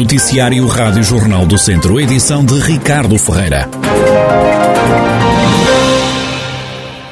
Noticiário Rádio Jornal do Centro, edição de Ricardo Ferreira.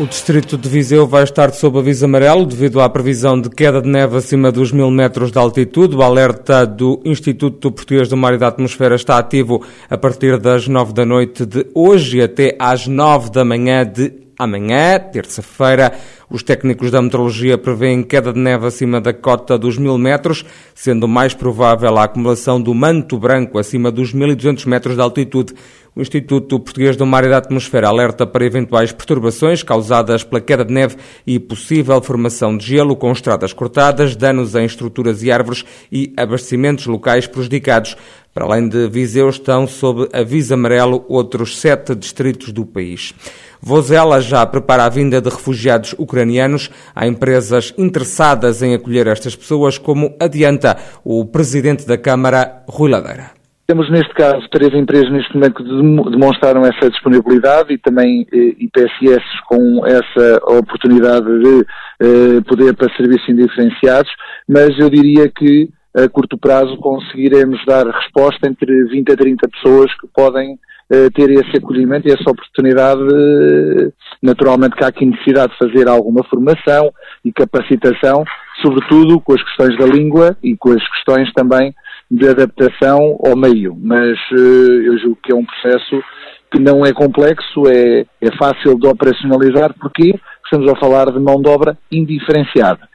O distrito de Viseu vai estar sob aviso amarelo devido à previsão de queda de neve acima dos mil metros de altitude. O alerta do Instituto Português do Mar e da Atmosfera está ativo a partir das nove da noite de hoje até às nove da manhã de amanhã, terça-feira. Os técnicos da meteorologia prevêem queda de neve acima da cota dos mil metros, sendo mais provável a acumulação do manto branco acima dos 1.200 metros de altitude. O Instituto Português do Mar e da Atmosfera alerta para eventuais perturbações causadas pela queda de neve e possível formação de gelo com estradas cortadas, danos em estruturas e árvores e abastecimentos locais prejudicados. Para além de Viseu, estão sob aviso amarelo outros sete distritos do país. Vozela já prepara a vinda de refugiados ucranianos. Há empresas interessadas em acolher estas pessoas, como adianta o presidente da Câmara, Rui Ladeira. Temos neste caso três empresas neste momento que demonstraram essa disponibilidade e também eh, IPSS com essa oportunidade de eh, poder para serviços indiferenciados, mas eu diria que a curto prazo conseguiremos dar resposta entre 20 a 30 pessoas que podem eh, ter esse acolhimento e essa oportunidade, eh, naturalmente que há aqui necessidade de fazer alguma formação e capacitação, sobretudo com as questões da língua e com as questões também de adaptação ao meio. Mas eh, eu julgo que é um processo que não é complexo, é, é fácil de operacionalizar, porque estamos a falar de mão de obra indiferenciada.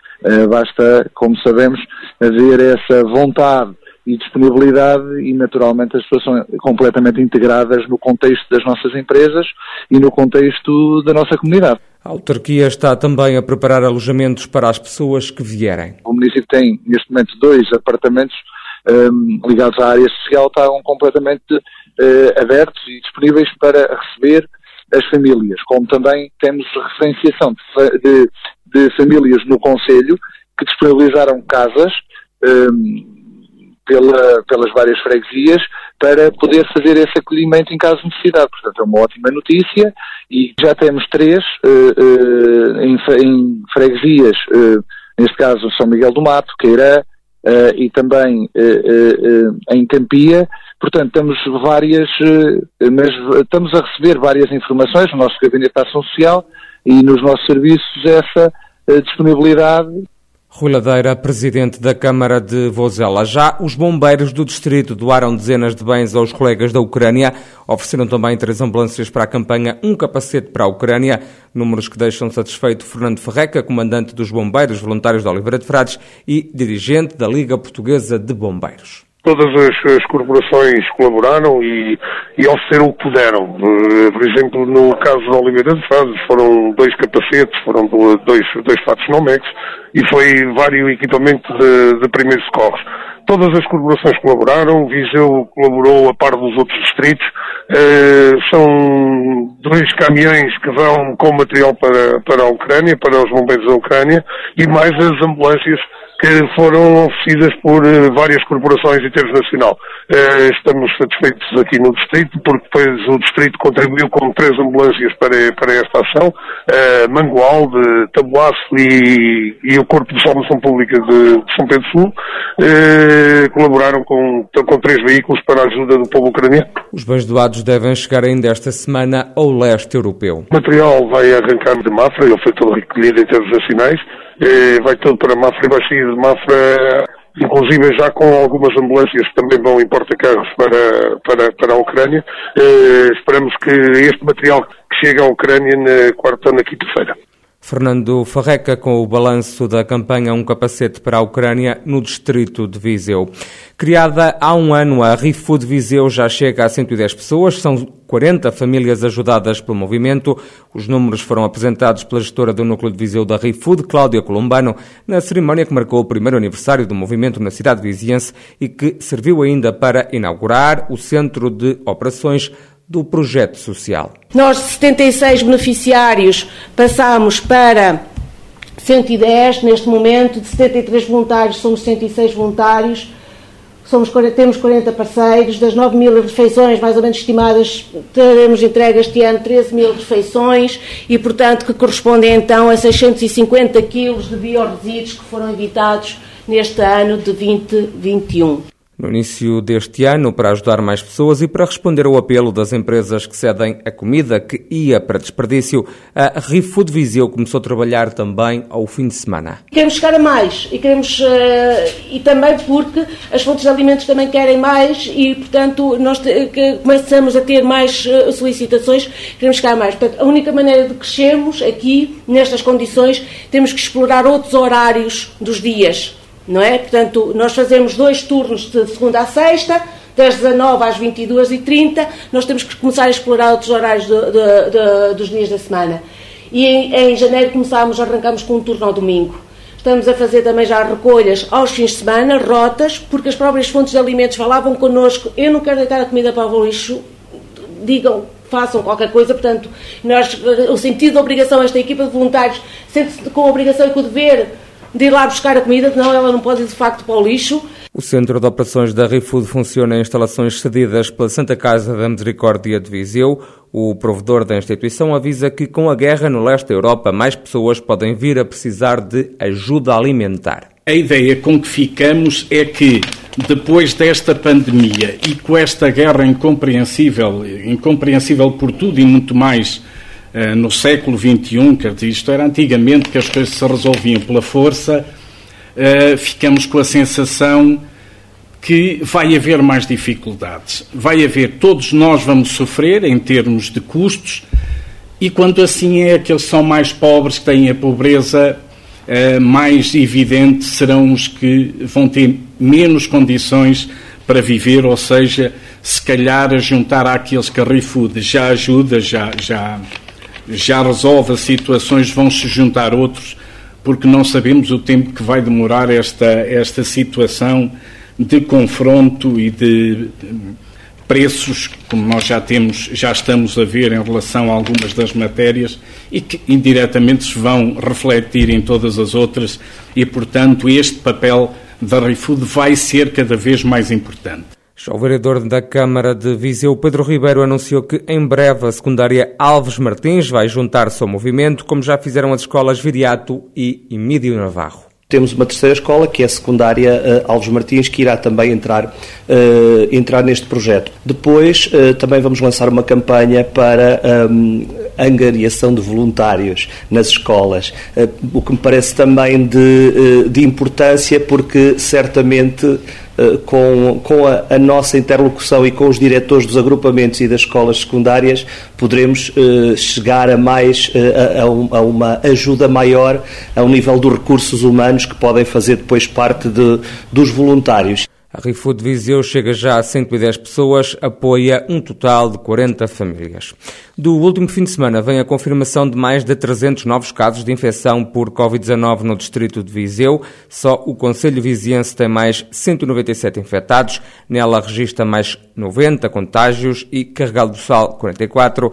Basta, como sabemos, haver essa vontade e disponibilidade e naturalmente as pessoas são completamente integradas no contexto das nossas empresas e no contexto da nossa comunidade. A autarquia está também a preparar alojamentos para as pessoas que vierem. O município tem neste momento dois apartamentos um, ligados à área social, estão completamente uh, abertos e disponíveis para receber as famílias, como também temos referenciação de, de, de famílias no Conselho que disponibilizaram casas um, pela, pelas várias freguesias para poder fazer esse acolhimento em caso de necessidade. Portanto, é uma ótima notícia e já temos três uh, uh, em, em, freguesias, uh, neste caso São Miguel do Mato, Queirã e também em Campia. Portanto, temos várias, mas estamos a receber várias informações no nosso Gabinete de Ação Social e nos nossos serviços essa disponibilidade Rui Ladeira, presidente da Câmara de Vozela. Já os bombeiros do distrito doaram dezenas de bens aos colegas da Ucrânia. Ofereceram também três ambulâncias para a campanha Um Capacete para a Ucrânia. Números que deixam satisfeito Fernando Ferreca, comandante dos bombeiros voluntários de Oliveira de Frades e dirigente da Liga Portuguesa de Bombeiros todas as, as, corporações colaboraram e, e ofereceram o que puderam. Uh, por exemplo, no caso da Oliveira de Frades, foram dois capacetes, foram dois, dois fatos Nomex e foi vários equipamentos de, de primeiros socorros. Todas as corporações colaboraram, Viseu colaborou a par dos outros distritos. Uh, são dois caminhões que vão com material para, para a Ucrânia, para os bombeiros da Ucrânia, e mais as ambulâncias que foram oferecidas por uh, várias corporações em termos nacional. Uh, estamos satisfeitos aqui no Distrito, porque depois o Distrito contribuiu com três ambulâncias para, para esta ação, uh, Mangualde, Tabuaço e, e, o Corpo de Salvação Pública de, de São Pedro Sul, colaboraram com, com três veículos para a ajuda do povo ucraniano. Os bens doados devem chegar ainda esta semana ao leste europeu. O material vai arrancar de Mafra, ele foi todo recolhido em termos nacionais, vai todo para Mafra e vai sair de Mafra, inclusive já com algumas ambulâncias que também vão em porta-carros para, para, para a Ucrânia. esperamos que este material que chega à Ucrânia na quarta ou na quinta-feira. Fernando Farreca com o balanço da campanha Um Capacete para a Ucrânia no distrito de Viseu. Criada há um ano, a ReFood Viseu já chega a 110 pessoas, são 40 famílias ajudadas pelo movimento. Os números foram apresentados pela gestora do Núcleo de Viseu da ReFood, Cláudia Colombano, na cerimónia que marcou o primeiro aniversário do movimento na cidade viziense e que serviu ainda para inaugurar o Centro de Operações do projeto social. Nós, de 76 beneficiários, passamos para 110 neste momento, de 73 voluntários, somos 106 voluntários, somos, temos 40 parceiros, das 9 mil refeições mais ou menos estimadas, teremos entregue este ano 13 mil refeições e, portanto, que correspondem então a 650 quilos de biorresíduos que foram evitados neste ano de 2021. No início deste ano para ajudar mais pessoas e para responder ao apelo das empresas que cedem a comida que ia para desperdício, a ReFood Viseu começou a trabalhar também ao fim de semana. Queremos chegar a mais e queremos uh, e também porque as fontes de alimentos também querem mais e portanto nós começamos a ter mais uh, solicitações, queremos chegar a mais. Portanto, a única maneira de crescermos aqui nestas condições temos que explorar outros horários dos dias não é? Portanto, nós fazemos dois turnos de segunda a sexta, das 19 às 22h30, nós temos que começar a explorar outros horários de, de, de, dos dias da semana. E em, em janeiro começámos, arrancamos com um turno ao domingo. Estamos a fazer também já recolhas aos fins de semana, rotas, porque as próprias fontes de alimentos falavam connosco, eu não quero deitar a comida para o lixo, digam, façam qualquer coisa, portanto, nós, o sentido da obrigação, esta equipa de voluntários sente-se com a obrigação e com o dever de ir lá buscar a comida, senão ela não pode ir de facto para o lixo. O Centro de Operações da ReFood funciona em instalações cedidas pela Santa Casa da Misericórdia de Viseu. O provedor da instituição avisa que com a guerra no leste da Europa, mais pessoas podem vir a precisar de ajuda alimentar. A ideia com que ficamos é que depois desta pandemia e com esta guerra incompreensível, incompreensível por tudo e muito mais no século XXI, quer dizer, isto era antigamente que as coisas se resolviam pela força, uh, ficamos com a sensação que vai haver mais dificuldades. Vai haver, todos nós vamos sofrer em termos de custos, e quando assim é, aqueles que são mais pobres, que têm a pobreza uh, mais evidente, serão os que vão ter menos condições para viver, ou seja, se calhar a juntar àqueles que a já ajuda, já, já, já resolve as situações, vão se juntar outros, porque não sabemos o tempo que vai demorar esta, esta situação de confronto e de preços, como nós já temos, já estamos a ver em relação a algumas das matérias e que indiretamente se vão refletir em todas as outras e, portanto, este papel da ReFood vai ser cada vez mais importante. Já o vereador da Câmara de Viseu, Pedro Ribeiro, anunciou que em breve a secundária Alves Martins vai juntar-se ao movimento, como já fizeram as escolas Viriato e Emílio Navarro. Temos uma terceira escola, que é a secundária uh, Alves Martins, que irá também entrar, uh, entrar neste projeto. Depois, uh, também vamos lançar uma campanha para um, angariação de voluntários nas escolas, o que me parece também de, de importância, porque certamente com, com a, a, nossa interlocução e com os diretores dos agrupamentos e das escolas secundárias, poderemos uh, chegar a mais, uh, a, a, uma ajuda maior ao nível dos recursos humanos que podem fazer depois parte de, dos voluntários. A ReFood Viseu chega já a 110 pessoas, apoia um total de 40 famílias. Do último fim de semana vem a confirmação de mais de 300 novos casos de infecção por Covid-19 no distrito de Viseu. Só o Conselho Viziense tem mais 197 infectados. Nela registra mais 90 contágios e Carregal do Sal 44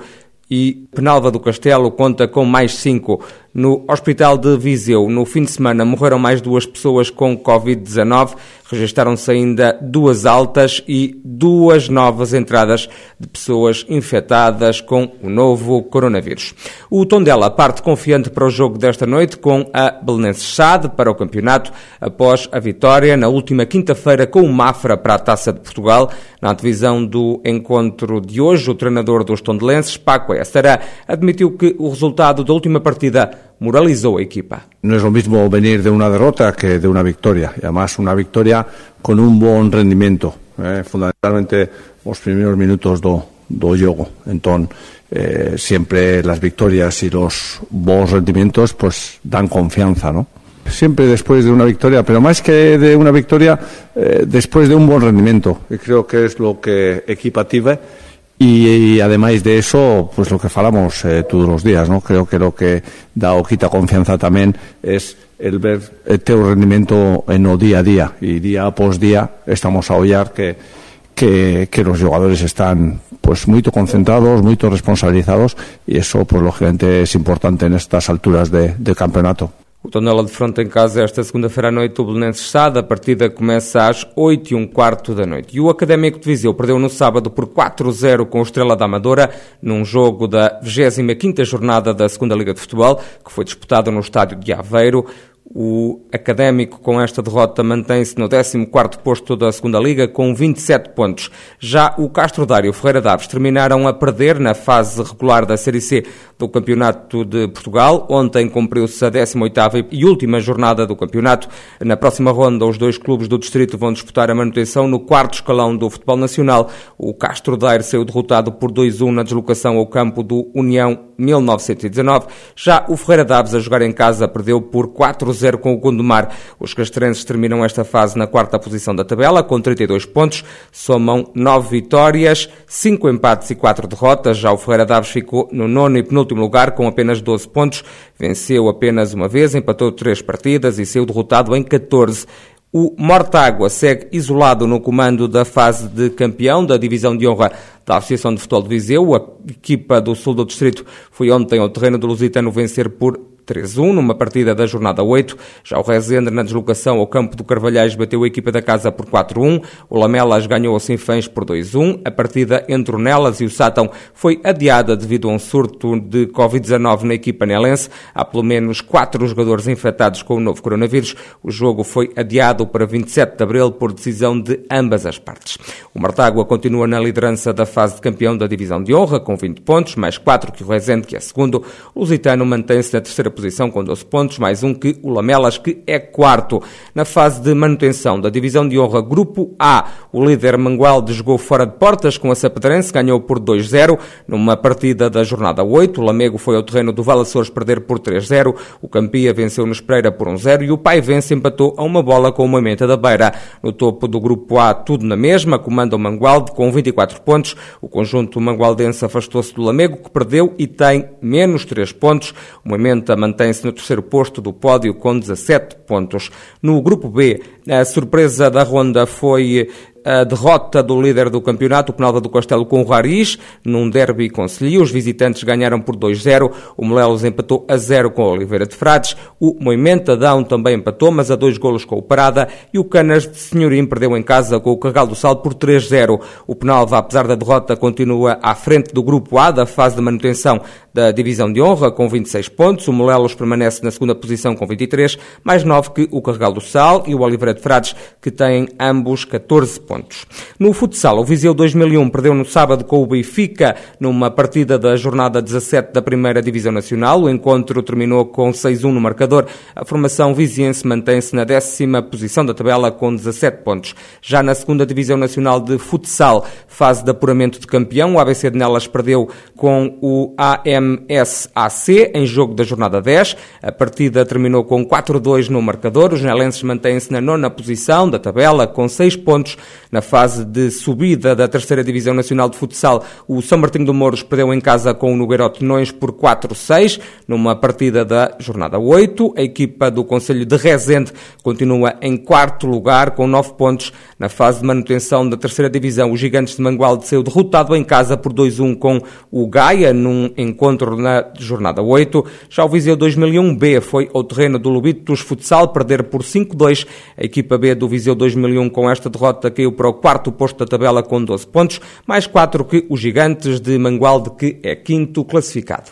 e Penalva do Castelo conta com mais 5. No Hospital de Viseu, no fim de semana, morreram mais duas pessoas com Covid-19. Registaram-se ainda duas altas e duas novas entradas de pessoas infectadas com o novo coronavírus. O Tondela parte confiante para o jogo desta noite com a Belenenses Sade para o campeonato, após a vitória na última quinta-feira com o Mafra para a Taça de Portugal. Na divisão do encontro de hoje, o treinador dos tondelenses, Paco Estera, admitiu que o resultado da última partida moralizó equipa. No es lo mismo venir de una derrota que de una victoria, y además una victoria con un buen rendimiento, eh, fundamentalmente los primeros minutos do, do juego. Entonces, eh, siempre las victorias y los buenos rendimientos pues dan confianza, ¿no? Siempre después de una victoria, pero más que de una victoria, eh, después de un buen rendimiento, que creo que es lo que equipativa y, y, además de eso, pues lo que falamos eh, todos los días, ¿no? Creo que lo que da o quita confianza también es el ver el teu rendimiento en o día a día y día pos día estamos a ollar que, que, los jugadores están pues muy concentrados, muy responsabilizados y eso pues lógicamente es importante en estas alturas de, de campeonato. O Tondela de fronte em casa esta segunda-feira à noite, o Belenenses Sade. A partida começa às 8 e um quarto da noite. E o Académico de Viseu perdeu no sábado por 4-0 com o Estrela da Amadora, num jogo da 25ª jornada da Segunda Liga de Futebol, que foi disputado no estádio de Aveiro. O Académico, com esta derrota, mantém-se no 14º posto da segunda Liga, com 27 pontos. Já o Castro Dário e o Ferreira Daves terminaram a perder na fase regular da Série C do Campeonato de Portugal. Ontem cumpriu-se a 18ª e última jornada do campeonato. Na próxima ronda, os dois clubes do distrito vão disputar a manutenção no quarto escalão do futebol nacional. O Castro Daire saiu derrotado por 2-1 na deslocação ao campo do União 1919. Já o Ferreira Daves, a jogar em casa, perdeu por 4-0 com o Gondomar. Os castrenses terminam esta fase na quarta posição da tabela, com 32 pontos, somam 9 vitórias, 5 empates e 4 derrotas. Já o Ferreira Daves ficou no nono e penúltimo lugar, com apenas 12 pontos. Venceu apenas uma vez, empatou 3 partidas e saiu derrotado em 14. O Mortágua segue isolado no comando da fase de campeão da divisão de honra da Associação de Futebol de Viseu. A equipa do sul do distrito foi ontem ao terreno do Lusitano vencer por 3-1 numa partida da jornada 8. Já o Rezende, na deslocação ao campo do Carvalhais, bateu a equipa da casa por 4-1. O Lamelas ganhou o Sinfãs por 2-1. A partida entre o Nelas e o Sátão foi adiada devido a um surto de Covid-19 na equipa nelense. Há pelo menos quatro jogadores infectados com o novo coronavírus. O jogo foi adiado para 27 de abril por decisão de ambas as partes. O Martágua continua na liderança da fase de campeão da divisão de honra, com 20 pontos, mais 4 que o Rezende, que é segundo. O Lusitano mantém-se na terceira posição com 12 pontos, mais um que o Lamelas, que é quarto. Na fase de manutenção da divisão de honra Grupo A, o líder Mangualde jogou fora de portas com a Sapedrense, ganhou por 2-0 numa partida da jornada 8. O Lamego foi ao terreno do Valaçores perder por 3-0. O Campia venceu no Espreira por 1-0 e o Pai Vence empatou a uma bola com uma menta da Beira. No topo do Grupo A, tudo na mesma, comanda o Mangualde com 24 pontos. O conjunto mangualdense afastou-se do Lamego, que perdeu e tem menos 3 pontos. O Moimenta mantém-se no terceiro posto do pódio com 17 pontos. No grupo B, a surpresa da ronda foi a derrota do líder do campeonato, o Penalva do Castelo, com o Rariz, num derby concelhio. Os visitantes ganharam por 2-0. O Molelos empatou a 0 com o Oliveira de Frades. O Moimenta Dão também empatou, mas a dois golos com o Parada. E o Canas de Senhorim perdeu em casa com o Carral do Sal por 3-0. O Penalva, apesar da derrota, continua à frente do grupo A da fase de manutenção da divisão de honra com 26 pontos. O Molelos permanece na segunda posição com 23, mais 9 que o Carregal do Sal e o Oliveira de Frades, que têm ambos 14 pontos. No futsal, o Viseu 2001 perdeu no sábado com o Benfica numa partida da jornada 17 da primeira divisão nacional. O encontro terminou com 6-1 no marcador. A formação viziense mantém-se na décima posição da tabela com 17 pontos. Já na segunda divisão nacional de futsal, fase de apuramento de campeão, o ABC de Nelas perdeu com o AM MSAC em jogo da jornada 10. A partida terminou com 4-2 no marcador. Os nelenses mantêm-se na nona posição da tabela com 6 pontos. Na fase de subida da terceira Divisão Nacional de Futsal, o São Martinho do Mouros perdeu em casa com o Nogueirão Nões por 4-6 numa partida da jornada 8. A equipa do Conselho de Rezende continua em quarto lugar com 9 pontos. Na fase de manutenção da terceira divisão, os Gigantes de Mangualde saiu derrotado em casa por 2-1 com o Gaia num encontro encontro na jornada 8. Já o Viseu 2001B foi ao terreno do Lobitos Futsal perder por 5-2. A equipa B do Viseu 2001 com esta derrota caiu para o quarto posto da tabela com 12 pontos, mais 4 que os Gigantes de Mangualde que é quinto classificado.